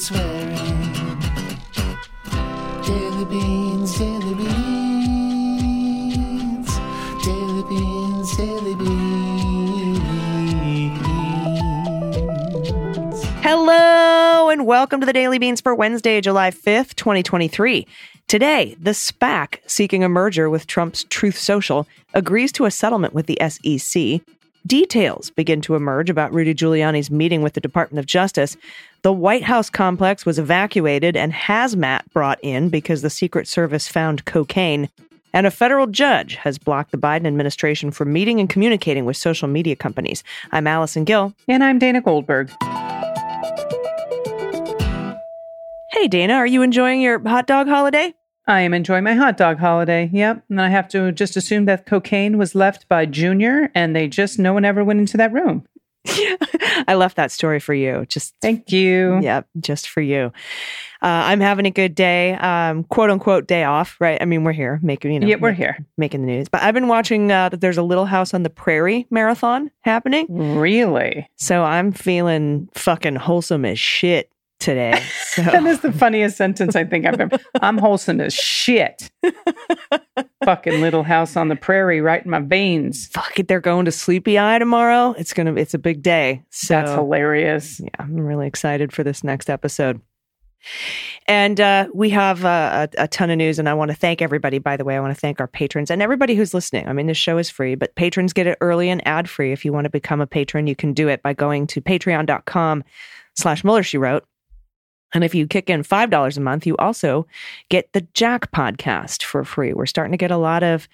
Swearing. Daily beans, daily beans, daily beans, daily beans. Hello and welcome to the Daily Beans for Wednesday, July 5th, 2023. Today, the SPAC seeking a merger with Trump's Truth Social agrees to a settlement with the SEC. Details begin to emerge about Rudy Giuliani's meeting with the Department of Justice. The White House complex was evacuated and hazmat brought in because the Secret Service found cocaine. And a federal judge has blocked the Biden administration from meeting and communicating with social media companies. I'm Allison Gill. And I'm Dana Goldberg. Hey, Dana, are you enjoying your hot dog holiday? I am enjoying my hot dog holiday. Yep. And I have to just assume that cocaine was left by Junior and they just, no one ever went into that room. I left that story for you. Just thank you. Yep, just for you. Uh, I'm having a good day, um, quote unquote day off, right? I mean, we're here making, you know, yeah, we're here making the news. But I've been watching uh, that there's a Little House on the Prairie marathon happening. Really? So I'm feeling fucking wholesome as shit today. So. that is the funniest sentence I think I've ever. I'm wholesome as shit. Fucking little house on the prairie, right in my veins. Fuck it, they're going to Sleepy Eye tomorrow. It's gonna, it's a big day. So, That's hilarious. Yeah, I'm really excited for this next episode. And uh, we have uh, a, a, ton of news, and I want to thank everybody. By the way, I want to thank our patrons and everybody who's listening. I mean, this show is free, but patrons get it early and ad free. If you want to become a patron, you can do it by going to patreon.com/slash Mueller She Wrote and if you kick in $5 a month, you also get the Jack podcast for free. We're starting to get a lot of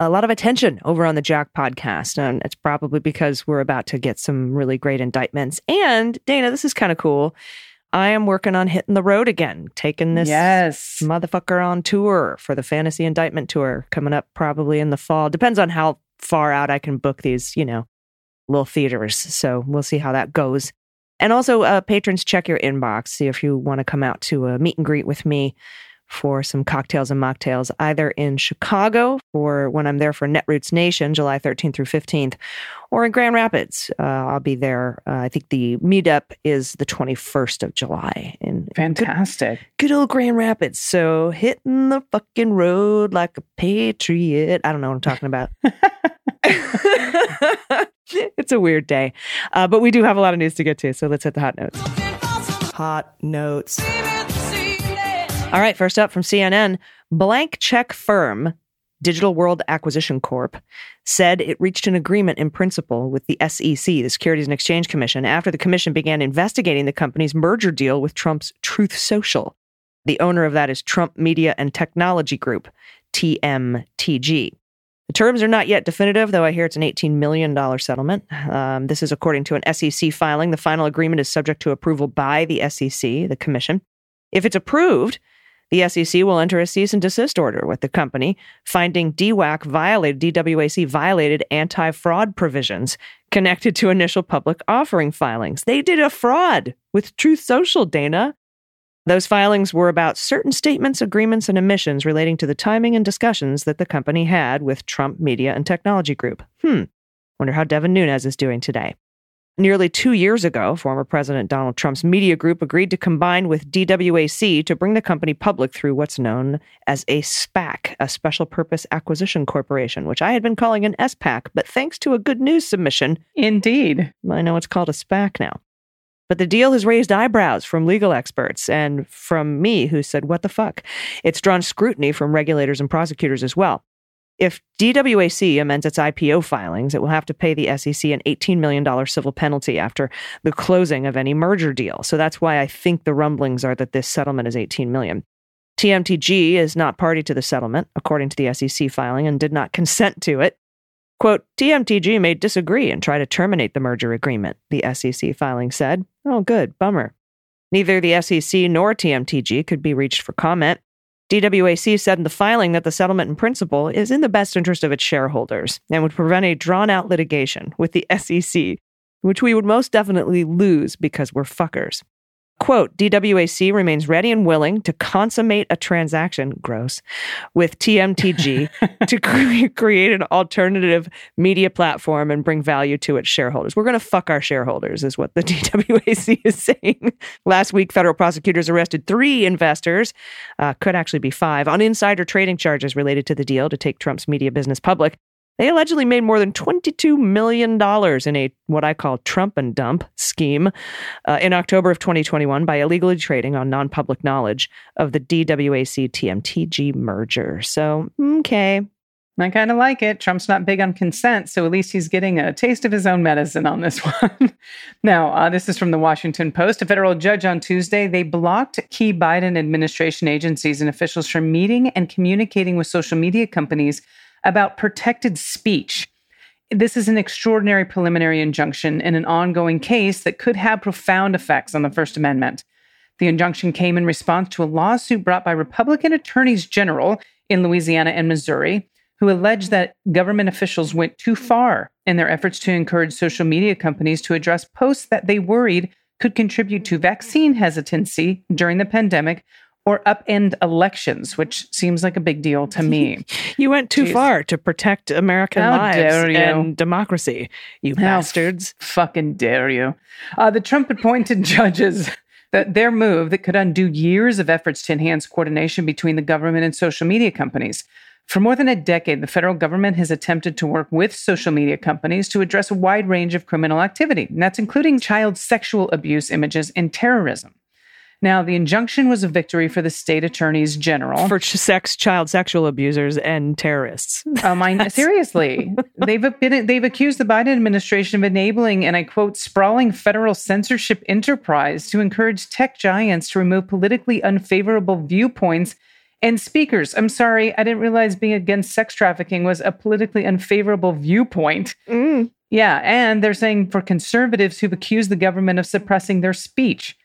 a lot of attention over on the Jack podcast. And it's probably because we're about to get some really great indictments. And Dana, this is kind of cool. I am working on hitting the road again, taking this yes. motherfucker on tour for the fantasy indictment tour coming up probably in the fall. Depends on how far out I can book these, you know, little theaters. So we'll see how that goes. And also, uh, patrons, check your inbox. See if you want to come out to a meet and greet with me for some cocktails and mocktails, either in Chicago for when I'm there for Netroots Nation, July 13th through 15th, or in Grand Rapids. Uh, I'll be there. Uh, I think the meetup is the 21st of July in Fantastic. good, good old Grand Rapids. So hitting the fucking road like a patriot. I don't know what I'm talking about. it's a weird day, uh, but we do have a lot of news to get to. So let's hit the hot notes. Hot notes. All right, first up from CNN blank check firm Digital World Acquisition Corp said it reached an agreement in principle with the SEC, the Securities and Exchange Commission, after the commission began investigating the company's merger deal with Trump's Truth Social. The owner of that is Trump Media and Technology Group, TMTG. The terms are not yet definitive, though I hear it's an $18 million settlement. Um, this is according to an SEC filing. The final agreement is subject to approval by the SEC, the commission. If it's approved, the SEC will enter a cease and desist order with the company, finding DWAC violated, DWAC violated anti fraud provisions connected to initial public offering filings. They did a fraud with Truth Social, Dana. Those filings were about certain statements, agreements, and omissions relating to the timing and discussions that the company had with Trump Media and Technology Group. Hmm. Wonder how Devin Nunes is doing today. Nearly two years ago, former President Donald Trump's media group agreed to combine with DWAC to bring the company public through what's known as a SPAC, a Special Purpose Acquisition Corporation, which I had been calling an SPAC, but thanks to a good news submission, Indeed. I know it's called a SPAC now. But the deal has raised eyebrows from legal experts and from me, who said, What the fuck? It's drawn scrutiny from regulators and prosecutors as well. If DWAC amends its IPO filings, it will have to pay the SEC an $18 million civil penalty after the closing of any merger deal. So that's why I think the rumblings are that this settlement is 18 million. TMTG is not party to the settlement, according to the SEC filing, and did not consent to it. Quote, TMTG may disagree and try to terminate the merger agreement, the SEC filing said. Oh, good, bummer. Neither the SEC nor TMTG could be reached for comment. DWAC said in the filing that the settlement in principle is in the best interest of its shareholders and would prevent a drawn out litigation with the SEC, which we would most definitely lose because we're fuckers. Quote, DWAC remains ready and willing to consummate a transaction, gross, with TMTG to cre- create an alternative media platform and bring value to its shareholders. We're going to fuck our shareholders, is what the DWAC is saying. Last week, federal prosecutors arrested three investors, uh, could actually be five, on insider trading charges related to the deal to take Trump's media business public. They allegedly made more than $22 million in a what I call Trump and dump scheme uh, in October of 2021 by illegally trading on non public knowledge of the DWAC TMTG merger. So, okay. I kind of like it. Trump's not big on consent, so at least he's getting a taste of his own medicine on this one. now, uh, this is from the Washington Post. A federal judge on Tuesday they blocked key Biden administration agencies and officials from meeting and communicating with social media companies about protected speech. This is an extraordinary preliminary injunction in an ongoing case that could have profound effects on the First Amendment. The injunction came in response to a lawsuit brought by Republican attorneys general in Louisiana and Missouri, who alleged that government officials went too far in their efforts to encourage social media companies to address posts that they worried could contribute to vaccine hesitancy during the pandemic or upend elections, which seems like a big deal to me. You went too Jeez. far to protect American How lives and democracy, you How bastards. fucking dare you? Uh, the Trump appointed judges that their move that could undo years of efforts to enhance coordination between the government and social media companies. For more than a decade, the federal government has attempted to work with social media companies to address a wide range of criminal activity, and that's including child sexual abuse images and terrorism. Now, the injunction was a victory for the state attorneys general. For ch- sex, child sexual abusers and terrorists. Um, I, seriously, they've been they've accused the Biden administration of enabling, and I quote, sprawling federal censorship enterprise to encourage tech giants to remove politically unfavorable viewpoints and speakers. I'm sorry, I didn't realize being against sex trafficking was a politically unfavorable viewpoint. Mm. Yeah, and they're saying for conservatives who've accused the government of suppressing their speech.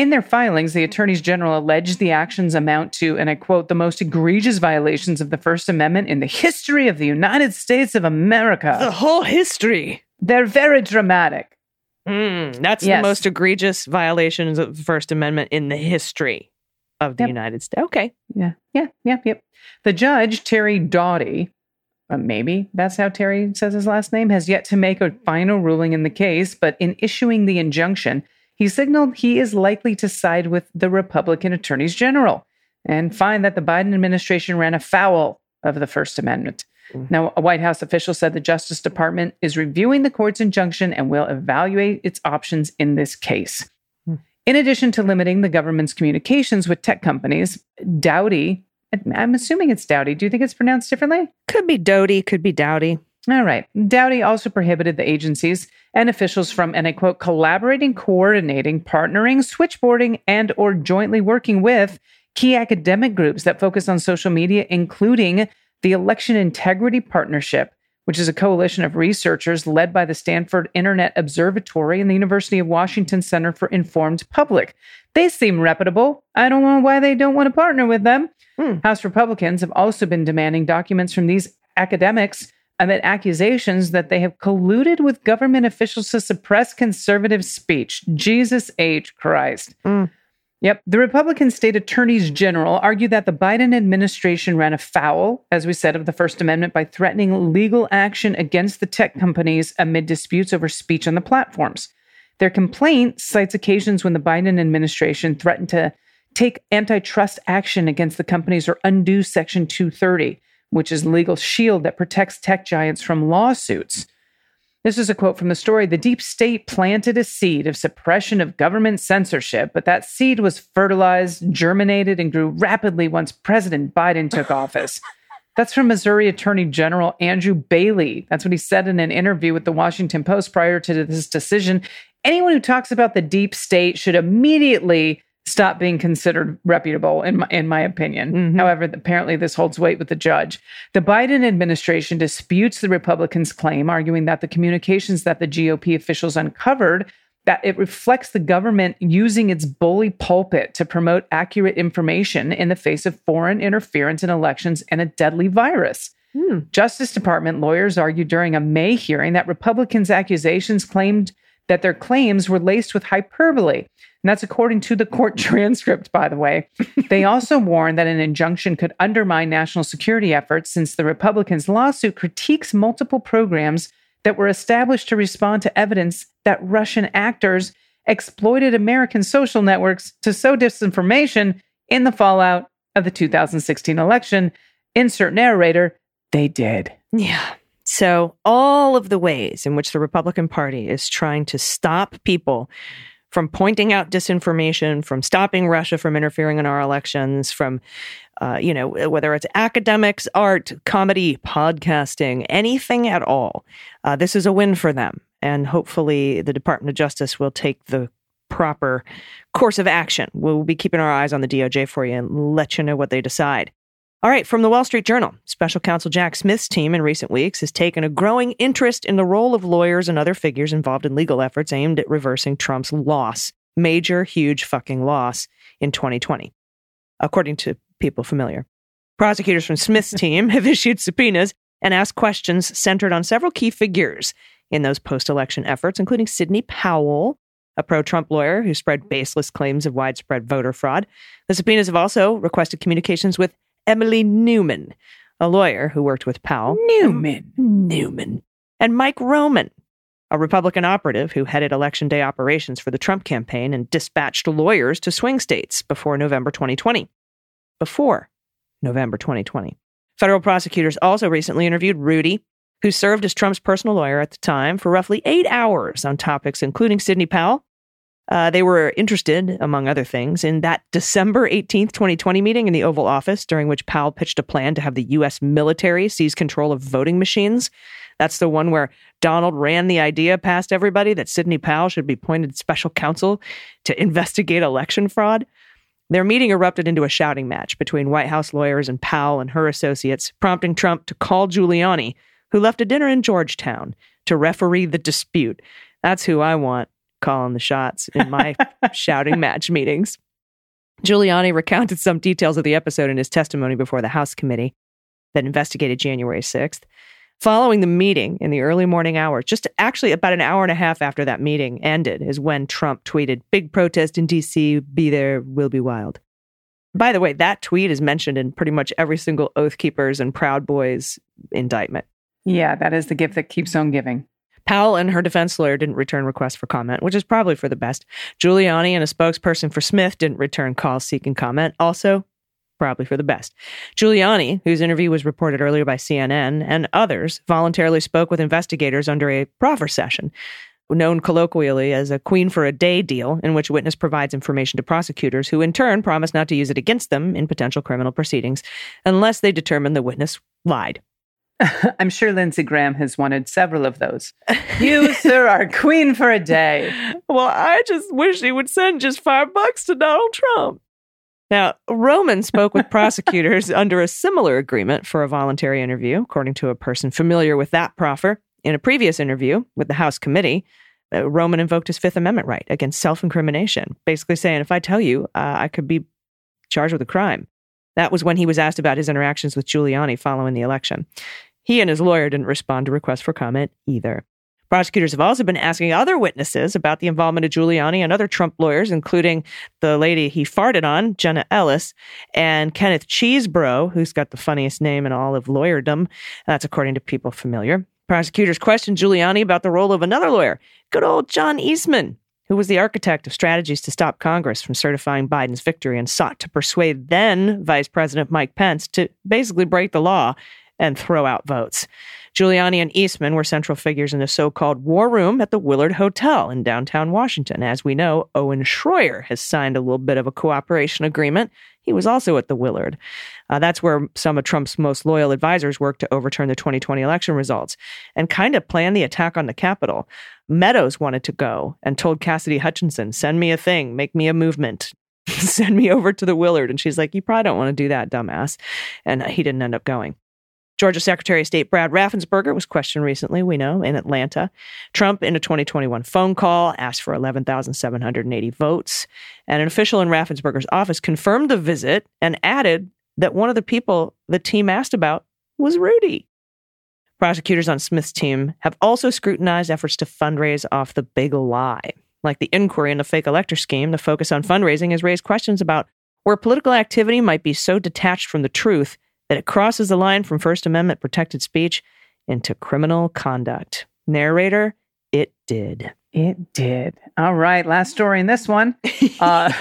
In their filings, the attorneys general alleged the actions amount to, and I quote, the most egregious violations of the First Amendment in the history of the United States of America. The whole history. They're very dramatic. Mm, that's Yes. the most egregious violations of the First Amendment in the history of the Yep. United States. Okay. Yeah, yeah, yeah, yep. The judge, Terry Doughty, uh, maybe that's how Terry says his last name, has yet to make a final ruling in the case, but in issuing the injunction, he signaled he is likely to side with the Republican attorneys general and find that the Biden administration ran afoul of the First Amendment. Mm. Now, a White House official said the Justice Department is reviewing the court's injunction and will evaluate its options in this case. Hmm. In addition to limiting the government's communications with tech companies, Dowdy, I'm assuming it's Dowdy. Do you think it's pronounced differently? Could be Doty, could be Dowdy. All right. Dowdy also prohibited the agencies and officials from, and I quote, collaborating, coordinating, partnering, switchboarding, and or jointly working with key academic groups that focus on social media, including the Election Integrity Partnership, which is a coalition of researchers led by the Stanford Internet Observatory and the University of Washington Center for Informed Public. They seem reputable. I don't know why they don't want to partner with them. Hmm. House Republicans have also been demanding documents from these academics amid accusations that they have colluded with government officials to suppress conservative speech. Jesus H. Christ. Mm. Yep. The Republican state attorneys general argued that the Biden administration ran afoul, as we said, of the First Amendment by threatening legal action against the tech companies amid disputes over speech on the platforms. Their complaint cites occasions when the Biden administration threatened to take antitrust action against the companies or undo Section 230, which is legal shield that protects tech giants from lawsuits. This is a quote from the story. The deep state planted a seed of suppression of government censorship, but that seed was fertilized, germinated, and grew rapidly once President Biden took office. That's from Missouri Attorney General Andrew Bailey. That's what he said in an interview with the Washington Post prior to this decision. Anyone who talks about the deep state should immediately stop being considered reputable, in my, in my opinion. Mm-hmm. However, apparently this holds weight with the judge. The Biden administration disputes the Republicans' claim, arguing that the communications that the GOP officials uncovered that it reflects the government using its bully pulpit to promote accurate information in the face of foreign interference in elections and a deadly virus. Hmm. Justice Department lawyers argued during a May hearing that Republicans' accusations claimed that their claims were laced with hyperbole. And that's according to the court transcript, by the way. they also warned that an injunction could undermine national security efforts since the Republicans' lawsuit critiques multiple programs that were established to respond to evidence that Russian actors exploited American social networks to sow disinformation in the fallout of the 2016 election. Insert narrator, they did. Yeah. So, all of the ways in which the Republican Party is trying to stop people from pointing out disinformation, from stopping Russia from interfering in our elections, from, uh, you know, whether it's academics, art, comedy, podcasting, anything at all, uh, this is a win for them. And hopefully, the Department of Justice will take the proper course of action. We'll be keeping our eyes on the DOJ for you and let you know what they decide. All right, from the Wall Street Journal, special counsel Jack Smith's team in recent weeks has taken a growing interest in the role of lawyers and other figures involved in legal efforts aimed at reversing Trump's loss, major, huge fucking loss in 2020, according to people familiar. Prosecutors from Smith's team have issued subpoenas and asked questions centered on several key figures in those post election efforts, including Sidney Powell, a pro Trump lawyer who spread baseless claims of widespread voter fraud. The subpoenas have also requested communications with Emily Newman, a lawyer who worked with Powell. Newman. Newman. And Mike Roman, a Republican operative who headed election day operations for the Trump campaign and dispatched lawyers to swing states before November 2020. Before November 2020. Federal prosecutors also recently interviewed Rudy, who served as Trump's personal lawyer at the time, for roughly eight hours on topics including Sidney Powell. Uh, they were interested, among other things, in that December 18th, 2020 meeting in the Oval Office, during which Powell pitched a plan to have the U.S. military seize control of voting machines. That's the one where Donald ran the idea past everybody that Sidney Powell should be appointed special counsel to investigate election fraud. Their meeting erupted into a shouting match between White House lawyers and Powell and her associates, prompting Trump to call Giuliani, who left a dinner in Georgetown, to referee the dispute. That's who I want calling the shots in my shouting match meetings. Giuliani recounted some details of the episode in his testimony before the House committee that investigated January 6th. Following the meeting in the early morning hours, just actually about an hour and a half after that meeting ended, is when Trump tweeted, Big protest in DC, be there, will be wild. By the way, that tweet is mentioned in pretty much every single Oath Keepers and Proud Boys indictment. Yeah, that is the gift that keeps on giving. Powell and her defense lawyer didn't return requests for comment, which is probably for the best. Giuliani and a spokesperson for Smith didn't return calls seeking comment, also probably for the best. Giuliani, whose interview was reported earlier by CNN, and others voluntarily spoke with investigators under a proffer session known colloquially as a queen for a day deal, in which a witness provides information to prosecutors who in turn promise not to use it against them in potential criminal proceedings unless they determine the witness lied. I'm sure Lindsey Graham has wanted several of those. You, sir, are queen for a day. Well, I just wish he would send just five bucks to Donald Trump. Now, Roman spoke with prosecutors under a similar agreement for a voluntary interview, according to a person familiar with that proffer. In a previous interview with the House committee, uh, Roman invoked his Fifth Amendment right against self incrimination, basically saying, if I tell you, uh, I could be charged with a crime. That was when he was asked about his interactions with Giuliani following the election. He and his lawyer didn't respond to requests for comment either. Prosecutors have also been asking other witnesses about the involvement of Giuliani and other Trump lawyers, including the lady he farted on, Jenna Ellis, and Kenneth Chesebro, who's got the funniest name in all of lawyerdom. That's according to people familiar. Prosecutors questioned Giuliani about the role of another lawyer, good old John Eastman, who was the architect of strategies to stop Congress from certifying Biden's victory and sought to persuade then Vice President Mike Pence to basically break the law and throw out votes. Giuliani and Eastman were central figures in the so called War Room at the Willard Hotel in downtown Washington. As we know, Owen Schroyer has signed a little bit of a cooperation agreement. He was also at the Willard. Uh, that's where some of Trump's most loyal advisors worked to overturn the 2020 election results and kind of plan the attack on the Capitol. Meadows wanted to go and told Cassidy Hutchinson, send me a thing, make me a movement. Send me over to the Willard. And she's like, You probably don't want to do that, dumbass. And he didn't end up going. Georgia Secretary of State Brad Raffensperger was questioned recently, we know, in Atlanta. Trump, in a 2021 phone call, asked for 11,780 votes. And an official in Raffensperger's office confirmed the visit and added that one of the people the team asked about was Rudy. Prosecutors on Smith's team have also scrutinized efforts to fundraise off the big lie. Like the inquiry into the fake elector scheme, the focus on fundraising has raised questions about where political activity might be so detached from the truth that it crosses the line from First Amendment protected speech into criminal conduct. Narrator, it did. It did. All right. Last story in this one. Uh,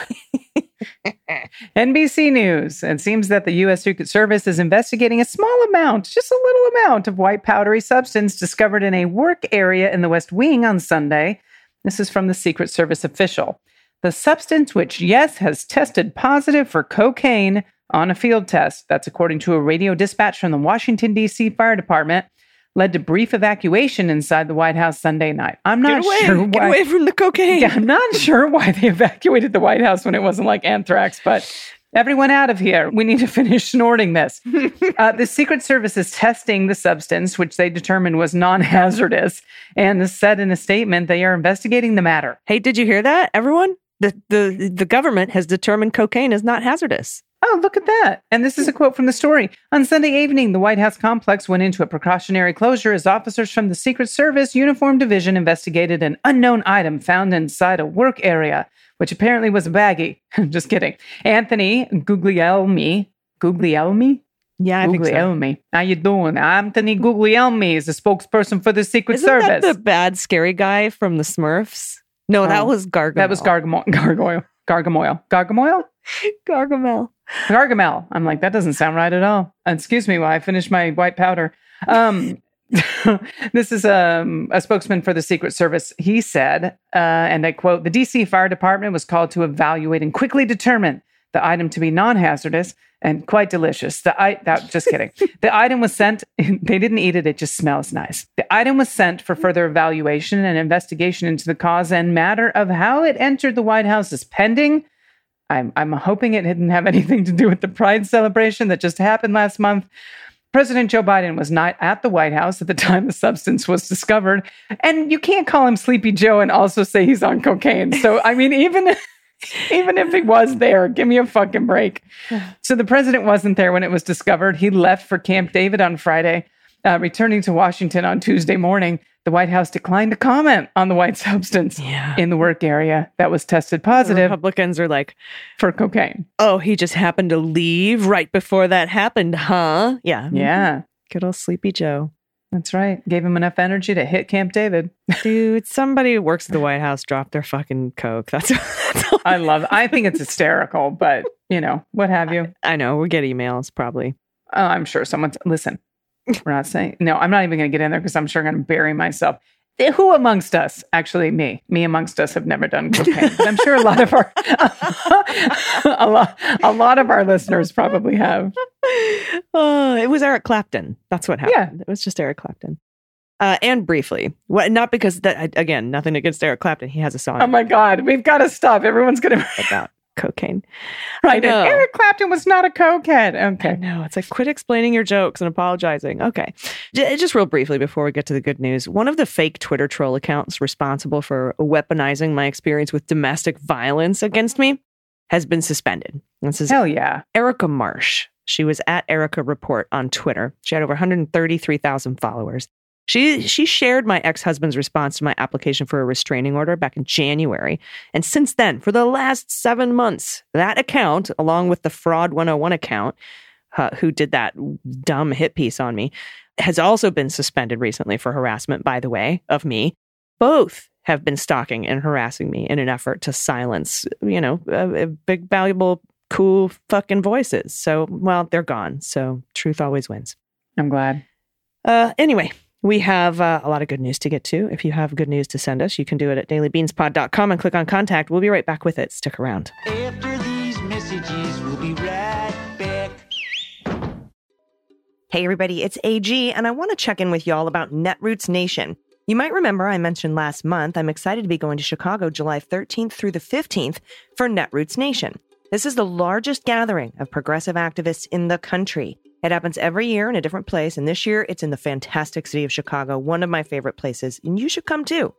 NBC News. It seems that the U.S. Secret Service is investigating a small amount, just a little amount of white powdery substance discovered in a work area in the West Wing on Sunday. This is from the Secret Service official. The substance, which, yes, has tested positive for cocaine, on a field test. That's according to a radio dispatch from the Washington, D.C. Fire Department. Led to brief evacuation inside the White House Sunday night. I'm not Get away, sure get why. away from the cocaine. Yeah, I'm not sure why they evacuated the White House when it wasn't like anthrax, but everyone out of here. We need to finish snorting this. uh, the Secret Service is testing the substance, which they determined was non hazardous, and said in a statement they are investigating the matter. Hey, did you hear that, everyone? The, the, the government has determined cocaine is not hazardous. Oh, look at that. And this is a quote from the story. On Sunday evening, the White House complex went into a precautionary closure as officers from the Secret Service Uniform Division investigated an unknown item found inside a work area, which apparently was a baggie. I'm just kidding. Anthony Guglielmi, Guglielmi? Yeah, I think so. Guglielmi. How you doing? Anthony Guglielmi is a spokesperson for the Secret Isn't Service. that the bad scary guy from the Smurfs? No, that Oh, was Gargamel. that was Gargamel. Gargoyle. Gargamoyle. Gargamoyle? Gargamel. Gargamel. I'm like, that doesn't sound right at all. Excuse me while I finish my white powder. Um, this is um, a spokesman for the Secret Service. He said, uh, and I quote, the DC Fire Department was called to evaluate and quickly determine the item to be non hazardous and quite delicious. The I- that, just kidding. the item was sent, they didn't eat it, it just smells nice. The item was sent for further evaluation and investigation into the cause and matter of how it entered the White House is pending. I'm, I'm hoping it didn't have anything to do with the Pride celebration that just happened last month. President Joe Biden was not at the White House at the time the substance was discovered. And you can't call him Sleepy Joe and also say he's on cocaine. So, I mean, even. Even if he was there, give me a fucking break. So the president wasn't there when it was discovered. He left for Camp David on Friday. Uh, returning to Washington on Tuesday morning, the White House declined to comment on the white substance Yeah. in the work area that was tested The positive Republicans are like, for cocaine. oh, he just happened to leave right before that happened, huh? Yeah. Yeah, Good old Sleepy Joe. that's right. Gave him enough energy to hit Camp David. Dude, somebody who works at the White House dropped their fucking Coke. That's, that's all I love. I think it's hysterical, but you know what have you? I know. We get emails probably. Oh, I'm sure someone's listen. We're not saying no. I'm not even going to get in there because I'm sure I'm going to bury myself. Who amongst us, actually me, me amongst us, have never done cocaine, but I'm sure a lot of our, a lot, a lot of our listeners probably have. Uh, it was Eric Clapton. That's what happened. Yeah. It was just Eric Clapton. Uh, and briefly, what, not because that again, nothing against Eric Clapton. He has a song Oh my God, we've got to stop. Everyone's going to about cocaine. right. Eric Clapton was not a cokehead. Okay. No, It's like quit explaining your jokes and apologizing. Okay. J- just real briefly before we get to the good news. One of the fake Twitter troll accounts responsible for weaponizing my experience with domestic violence against me has been suspended. This is Hell yeah. Erica Marsh. She was at Erica Report on Twitter. She had over 133,000 followers. She she shared my ex-husband's response to my application for a restraining order back in January. And since then, for the last 7 months, that account along with the fraud 101 account uh, who did that dumb hit piece on me has also been suspended recently for harassment by the way of me. Both have been stalking and harassing me in an effort to silence, you know, uh, uh, big valuable cool fucking voices. So, well, they're gone. So, truth always wins. I'm glad. Uh, anyway, we have uh, a lot of good news to get to. If you have good news to send us, you can do it at dailybeanspod.com and click on contact. We'll be right back with it. Stick around. After these messages, we'll be right back. Hey, everybody, it's AG, and I want to check in with y'all about Netroots Nation. You might remember I mentioned last month I'm excited to be going to Chicago July 13th through the 15th for Netroots Nation. This is the largest gathering of progressive activists in the country. It happens every year in a different place, and this year it's in the fantastic city of Chicago, one of my favorite places, and you should come too.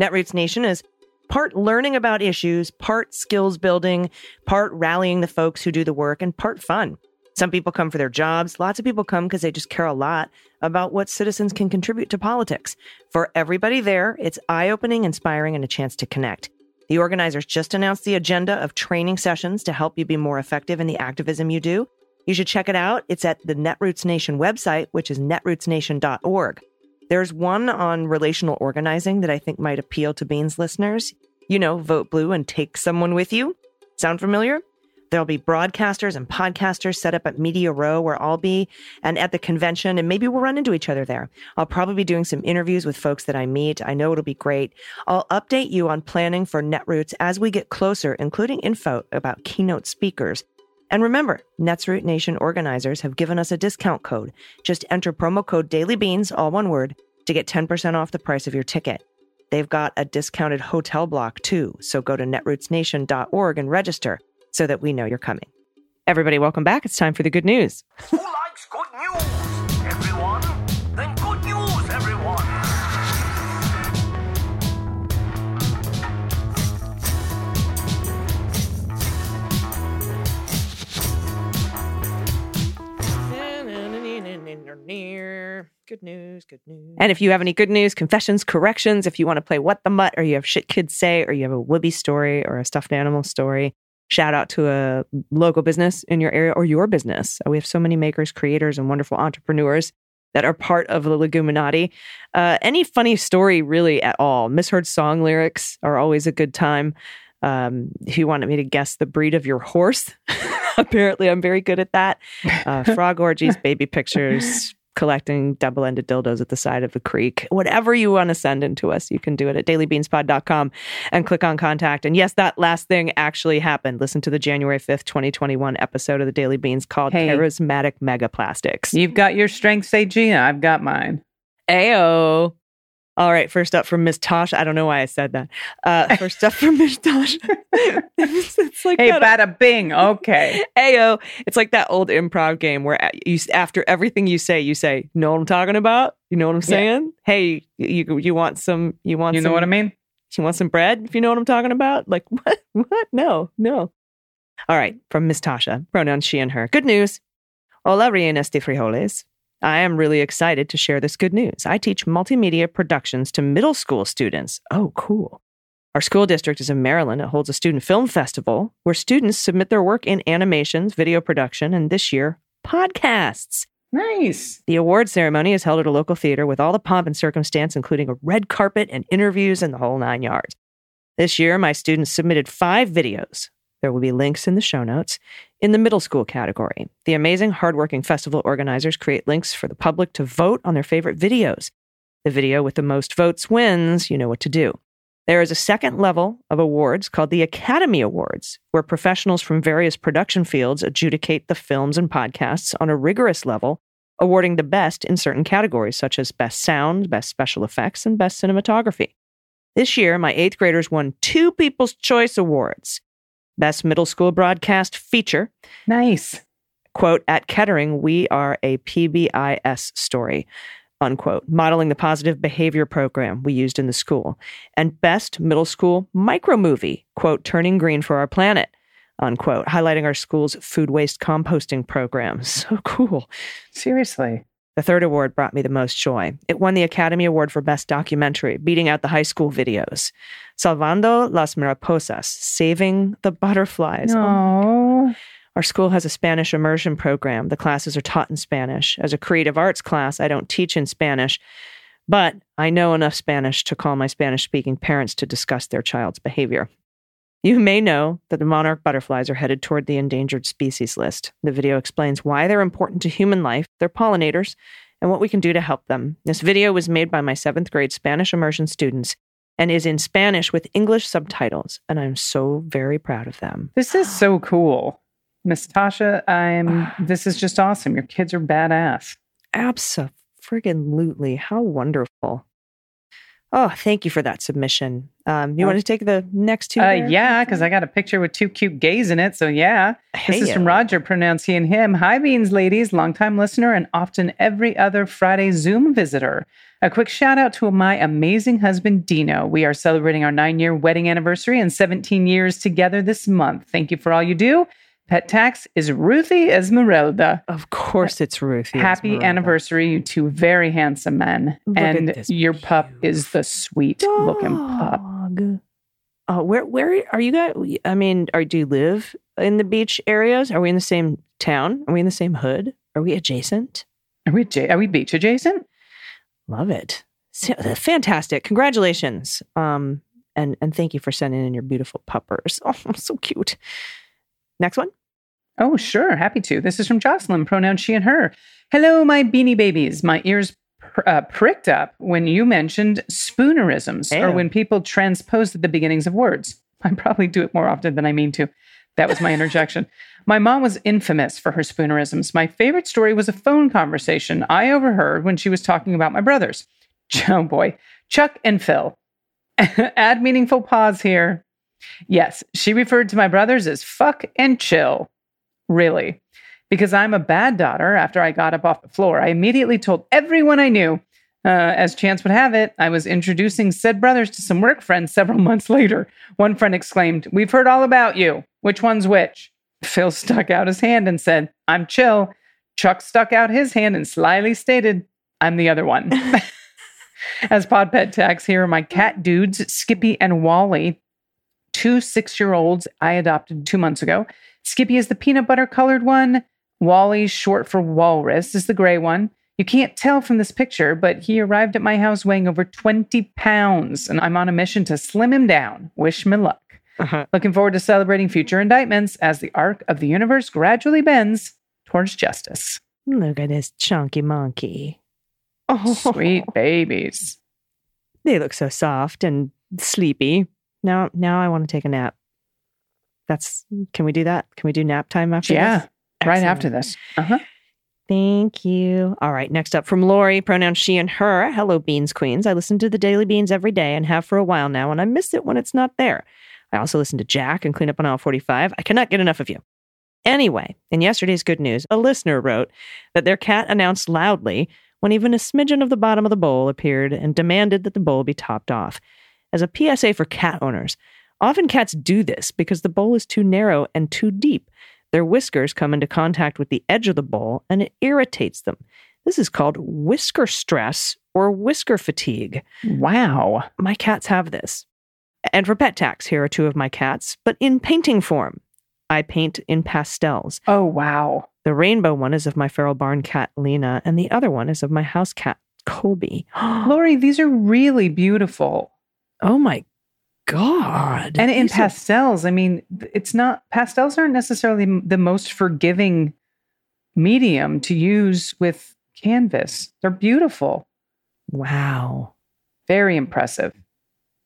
Netroots Nation is part learning about issues, part skills building, part rallying the folks who do the work, and part fun. Some people come for their jobs. Lots of people come because they just care a lot about what citizens can contribute to politics. For everybody there, it's eye opening, inspiring, and a chance to connect. The organizers just announced the agenda of training sessions to help you be more effective in the activism you do. You should check it out. It's at the Netroots Nation website, which is netrootsnation.org. There's one on relational organizing that I think might appeal to Beans listeners. You know, vote blue and take someone with you. Sound familiar? There'll be broadcasters and podcasters set up at Media Row where I'll be and at the convention, and maybe we'll run into each other there. I'll probably be doing some interviews with folks that I meet. I know it'll be great. I'll update you on planning for Netroots as we get closer, including info about keynote speakers. And remember, Netroot Nation organizers have given us a discount code. Just enter promo code DailyBeans, all one word, to get 10% off the price of your ticket. They've got a discounted hotel block too, so go to netrootsnation.org and register so that we know you're coming. Everybody, welcome back. It's time for the good news. Who likes good Good news, good news. And if you have any good news, confessions, corrections, if you want to play What the Mutt, or you have shit kids say, or you have a Whoopi story or a stuffed animal story, shout out to a local business in your area or your business. We have so many makers, creators, and wonderful entrepreneurs that are part of the Leguminati. Uh, any funny story, really, at all. Misheard song lyrics are always a good time. Um, if you wanted me to guess the breed of your horse, apparently I'm very good at that. Uh, frog orgies, baby pictures, collecting double ended dildos at the side of the creek. Whatever you want to send in to us, you can do it at dailybeanspod.com and click on contact. And yes, that last thing actually happened. Listen to the January 5th, 2021 episode of the Daily Beans called Hey. Charismatic Megaplastics. You've got your strengths, AG. I've got mine. Ayo. All right, first up from Miss Tosh. I don't know why I said that. Uh, first up from Miss Tosh. it's, it's like Hey, bada bing. Okay. Ayo. It's like that old improv game where you after everything you say, you say, "Know what I'm talking about? You know what I'm saying? Hey, you you want some? You want You some, know what I mean? You want some bread? If you know what I'm talking about? Like what? What? No, no. All right, from Miss Tasha. Pronouns she and her. Good news. Hola, reinas de frijoles. I am really excited to share this good news. I teach multimedia productions to middle school students. Oh, cool. Our school district is in Maryland. It holds a student film festival where students submit their work in animations, video production, and this year, podcasts. Nice. The award ceremony is held at a local theater with all the pomp and circumstance, including a red carpet and interviews and the whole nine yards. This year, my students submitted five videos. There will be links in the show notes in the middle school category. The amazing, hardworking festival organizers create links for the public to vote on their favorite videos. The video with the most votes wins. You know what to do. There is a second level of awards called the Academy Awards, where professionals from various production fields adjudicate the films and podcasts on a rigorous level, awarding the best in certain categories such as Best Sound, Best Special Effects, and Best Cinematography. This year, my eighth graders won two People's Choice Awards Best Middle School Broadcast Feature. Nice. Quote, at Kettering, we are a PBIS story, unquote, modeling the positive behavior program we used in the school. And Best Middle School Micro Movie, quote, Turning Green for Our Planet, unquote, highlighting our school's food waste composting program. So cool. Seriously. The third award brought me the most joy. It won the Academy Award for Best Documentary, beating out the high school videos. Salvando las Mariposas, Saving the Butterflies. Oh. Our school has a Spanish immersion program. The classes are taught in Spanish. As a creative arts class, I don't teach in Spanish, but I know enough Spanish to call my Spanish speaking parents to discuss their child's behavior. You may know that the monarch butterflies are headed toward the endangered species list. The video explains why they're important to human life, they're pollinators, and what we can do to help them. This video was made by my seventh grade Spanish immersion students and is in Spanish with English subtitles, and I'm so very proud of them. This is so cool. Miss Tasha, I'm this is just awesome. Your kids are badass. Absolutely. Friggin' lutely. How wonderful. Oh, thank you for that submission. Um, you Oh. want to take the next two? Uh, yeah, because I got a picture with two cute gays in it. So yeah, this is from Roger, pronounced he and him. Hi, Beans ladies, longtime listener and often every other Friday Zoom visitor. A quick shout out to my amazing husband Dino. We are celebrating our nine year wedding anniversary and 17 years together this month. Thank you for all you do. Pet tax is Ruthie Esmeralda. Of course, it's Ruthie. Happy Esmeralda. anniversary, you two very handsome men. Look and your pup is the sweet looking pup. Dog. Oh, where where are you guys? I mean, are do you live in the beach areas? Are we in the same town? Are we in the same hood? Are we adjacent? Are we, adja- are we beach adjacent? Love it. So- fantastic. Congratulations. Um, and and thank you for sending in your beautiful puppers. Oh, so cute. Next one. Oh, sure. Happy to. This is from Jocelyn, pronoun she and her. Hello, my beanie babies. My ears pr- uh, pricked up when you mentioned spoonerisms or when people transpose the beginnings of words. I probably do it more often than I mean to. That was my interjection. My mom was infamous for her spoonerisms. My favorite story was a phone conversation I overheard when she was talking about my brothers. Oh boy, Chuck and Phil. Add meaningful pause here. Yes, she referred to my brothers as fuck and chill. Really. Because I'm a bad daughter after I got up off the floor, I immediately told everyone I knew. Uh, as chance would have it, I was introducing said brothers to some work friends several months later. One friend exclaimed, We've heard all about you. Which one's which? Phil stuck out his hand and said, I'm chill. Chuck stuck out his hand and slyly stated, I'm the other one. As pod pet tags, here are my cat dudes, Skippy and Wally, two six year olds I adopted two months ago. Skippy is the peanut butter colored one. Wally, short for walrus, is the gray one. You can't tell from this picture, but he arrived at my house weighing over 20 pounds, and I'm on a mission to slim him down. Wish me luck. Uh-huh. Looking forward to celebrating future indictments as the arc of the universe gradually bends towards justice. Look at this chunky monkey. Oh, Sweet babies. They look so soft and sleepy. Now, now I want to take a nap. That's. Can we do that? Can we do nap time after? Yeah, this? right after this. Uh-huh. Thank you. All right, next up from Lori, pronouns she and her. Hello, Beans Queens. I listen to the Daily Beans every day and have for a while now, and I miss it when it's not there. I also listen to Jack and clean up on aisle 45. I cannot get enough of you. Anyway, in yesterday's good news, a listener wrote that their cat announced loudly when even a smidgen of the bottom of the bowl appeared and demanded that the bowl be topped off. As a PSA for cat owners, often cats do this because the bowl is too narrow and too deep. Their whiskers come into contact with the edge of the bowl and it irritates them. This is called whisker stress or whisker fatigue. Wow. My cats have this. And for pet tax, here are two of my cats, but in painting form. I paint in pastels. Oh, wow. The rainbow one is of my feral barn cat, Lena, and the other one is of my house cat, Colby. Lori, these are really beautiful. Oh my God. And in These are- pastels, I mean, it's not, pastels aren't necessarily the most forgiving medium to use with canvas. They're beautiful. Wow. Very impressive.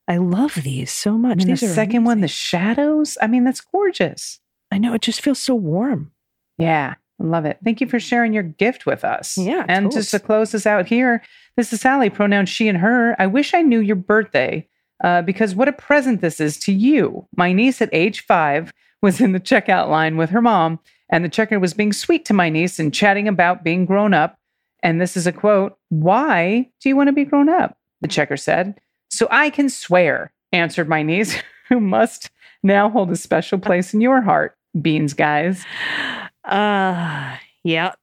I love these so much. And the these are second one, the shadows. I mean, that's gorgeous. I know it just feels so warm. Yeah, I love it. Thank you for sharing your gift with us. Yeah, And just to close this out here, this is Sally, pronoun she and her. I wish I knew your birthday uh, because what a present this is to you. My niece at age five was in the checkout line with her mom, and the checker was being sweet to my niece and chatting about being grown up. And this is a quote Why do you want to be grown up? The checker said. So I can swear, answered my niece, who must now hold a special place in your heart, Beans guys. Uh yep.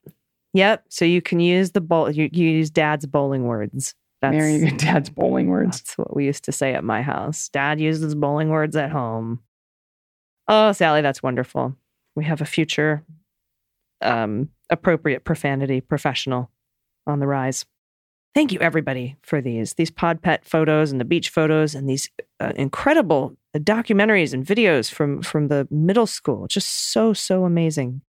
Yep. So you can use the bowl you, you use dad's bowling words. That's Marry your dad's bowling words. that's what we used to say at my house. Dad uses bowling words at home. Oh, Sally, that's wonderful. We have a future um appropriate profanity professional on the rise. Thank you, everybody, for these these pod pet photos and the beach photos and these uh, incredible documentaries and videos from from the middle school. Just so so amazing.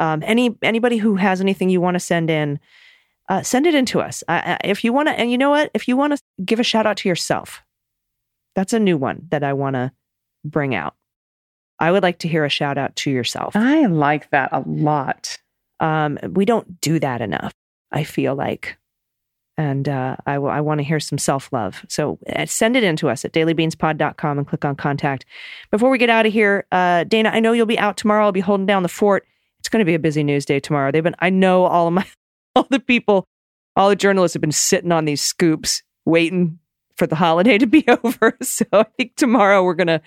Um, any anybody who has anything you want to send in, uh, send it in to us. Uh, if you want to, and you know what, if you want to give a shout out to yourself, that's a new one that I want to bring out. I would like to hear a shout out to yourself. I like that a lot. Um, we don't do that enough, I feel like. And uh, I, w- I want to hear some self love. So uh, send it in to us at dailybeanspod.com and click on contact. Before we get out of here, uh, Dana, I know you'll be out tomorrow. I'll be holding down the fort. It's going to be a busy news day tomorrow. They've been, I know all of my, all the people, all the journalists have been sitting on these scoops waiting for the holiday to be over. So I think tomorrow we're going to,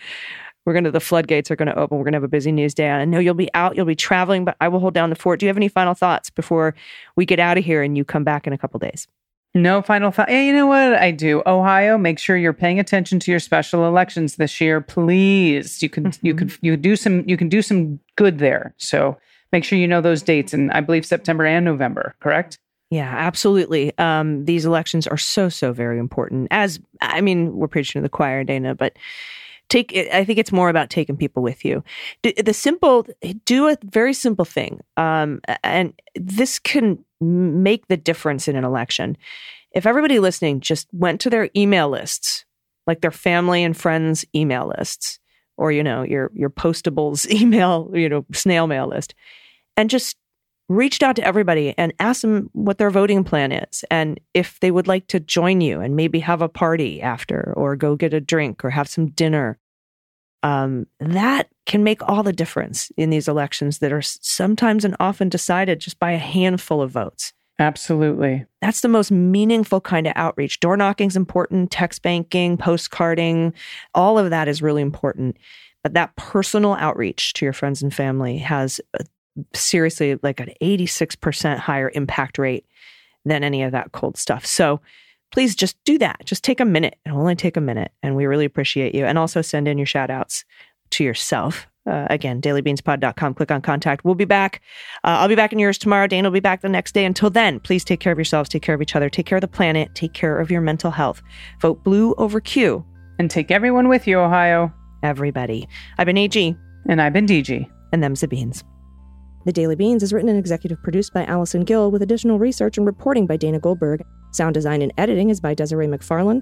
we're going to, the floodgates are going to open. We're going to have a busy news day. And I know you'll be out, you'll be traveling, but I will hold down the fort. Do you have any final thoughts before we get out of here and you come back in a couple days? No final thought. Yeah, you know what I do? Ohio, make sure you're paying attention to your special elections this year, please. You can you could mm-hmm. you do some you can do some good there. So make sure you know those dates, and I believe September and November. Correct? Yeah, absolutely. Um, these elections are so, so very important. As I mean, we're preaching to the choir, Dana, but take. I think it's more about taking people with you. The simple, do a very simple thing, um, and this can make the difference in an election. If everybody listening just went to their email lists, like their family and friends' email lists, or you know your your postables email, you know snail mail list, and just reached out to everybody and asked them what their voting plan is and if they would like to join you and maybe have a party after or go get a drink or have some dinner. Um, that can make all the difference in these elections that are sometimes and often decided just by a handful of votes. Absolutely. That's the most meaningful kind of outreach. Door knocking is important, text banking, postcarding, all of that is really important. But that personal outreach to your friends and family has a, seriously like an 86% higher impact rate than any of that cold stuff. So please just do that. Just take a minute. It'll only take a minute. And we really appreciate you. And also send in your shout outs to yourself. Uh, again, dailybeanspod.com. Click on contact. We'll be back. Uh, I'll be back in yours tomorrow. Dana will be back the next day. Until then, please take care of yourselves, take care of each other, take care of the planet, take care of your mental health. Vote blue over Q. And take everyone with you, Ohio. Everybody. I've been AG. And I've been DG. And them's the beans. The Daily Beans is written and executive produced by Allison Gill with additional research and reporting by Dana Goldberg. Sound design and editing is by Desiree McFarlane,